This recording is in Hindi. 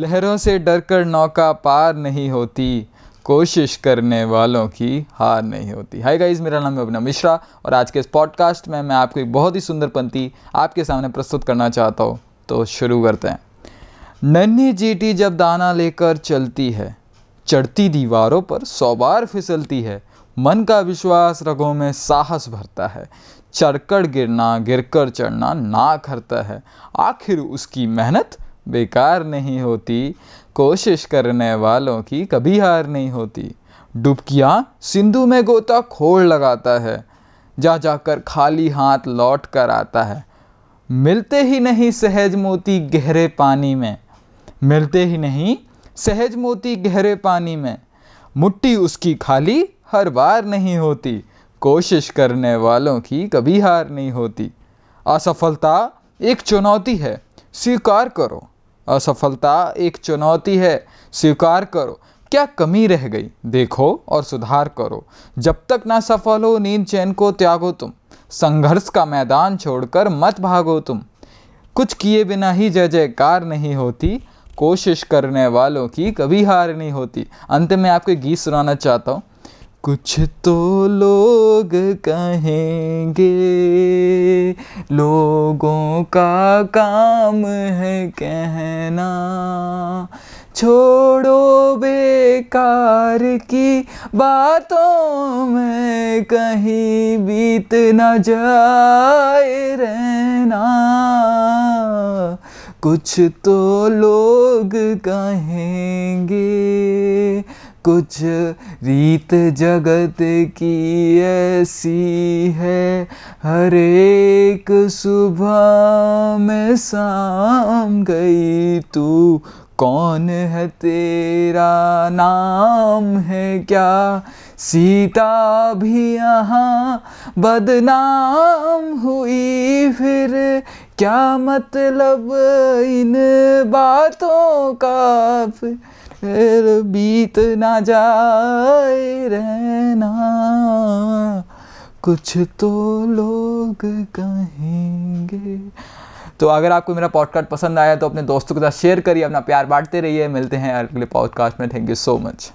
लहरों से डरकर नौका पार नहीं होती, कोशिश करने वालों की हार नहीं होती। हाय गाइस मेरा नाम है अभिनव मिश्रा और आज के इस पॉडकास्ट में मैं आपको एक बहुत ही सुंदर पंक्ति आपके सामने प्रस्तुत करना चाहता हूँ। तो शुरू करते हैं। नन्ही चीटी जब दाना लेकर चलती है, चढ़ती दीवारों पर सौ बार फिसलती है, मन का विश्वास रगों में साहस भरता है, चढ़कर गिरना, गिरकर चढ़ना ना करता है, आखिर उसकी मेहनत बेकार नहीं होती, कोशिश करने वालों की कभी हार नहीं होती। डुबकियाँ सिंधु में गोता खोड़ लगाता है, जा जाकर खाली हाथ लौट कर आता है। मिलते ही नहीं सहज मोती गहरे पानी में, मिलते ही नहीं सहज मोती गहरे पानी में। मुट्ठी उसकी खाली हर बार नहीं होती, कोशिश करने वालों की कभी हार नहीं होती। असफलता एक चुनौती है, स्वीकार करो। असफलता एक चुनौती है। स्वीकार करो। क्या कमी रह गई? देखो और सुधार करो। जब तक ना सफल हो, नींद चैन को त्यागो तुम। संघर्ष का मैदान छोड़कर मत भागो तुम। कुछ किए बिना ही जय जयकार नहीं होती। कोशिश करने वालों की कभी हार नहीं होती। अंत में आपको गीत सुनाना चाहता हूँ। कुछ तो लोग कहेंगे लोगों का काम है कहना। छोड़ो बेकार की बातों में कहीं बीत न जाए रहना। कुछ तो लोग कहेंगे कुछ रीत जगत की ऐसी है। हर एक सुबह में शाम गई, तू कौन है तेरा नाम है क्या? सीता भी यहाँ बदनाम हुई फिर क्या मतलब इन बातों का? फिर फिर बीत ना जाए रहना। कुछ तो लोग कहेंगे। तो अगर आपको मेरा पॉडकास्ट पसंद आया तो अपने दोस्तों के साथ शेयर करिए, अपना प्यार बांटते रहिए। मिलते हैं अगले पॉडकास्ट में। Thank you so much